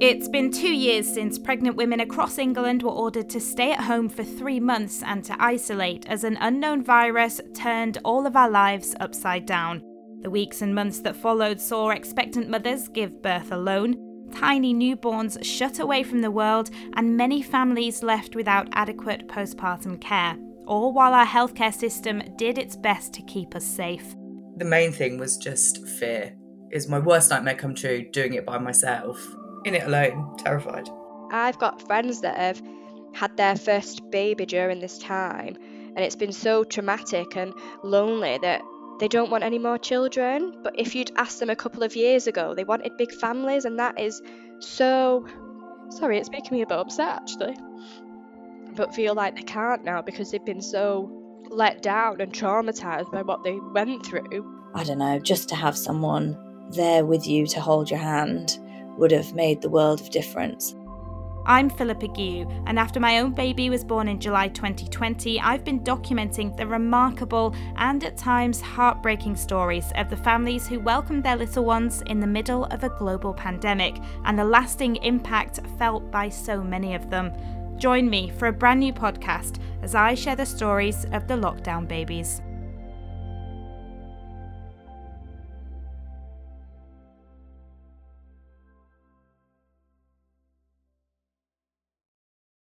It's been two years since pregnant women across England were ordered to stay at home for three months and to isolate as an unknown virus turned all of our lives upside down. The weeks and months that followed saw expectant mothers give birth alone, tiny newborns shut away from the world, and many families left without adequate postpartum care, all while our healthcare system did its best to keep us safe. The main thing was just fear. Is my worst nightmare come true doing it by myself? In it alone, terrified. I've got friends that have had their first baby during this time, and it's been so traumatic and lonely that they don't want any more children. But if you'd asked them a couple of years ago, they wanted big families, and that is so. Sorry, it's making me a bit upset actually. But feel like they can't now because they've been so let down and traumatized by what they went through. I don't know, just to have someone there with you to hold your hand would have made the world of difference. I'm Phillippa Guillou, and after my own baby was born in July 2020, I've been documenting the remarkable and at times heartbreaking stories of the families who welcomed their little ones in the middle of a global pandemic and the lasting impact felt by so many of them. Join me for a brand new podcast as I share the stories of the lockdown babies.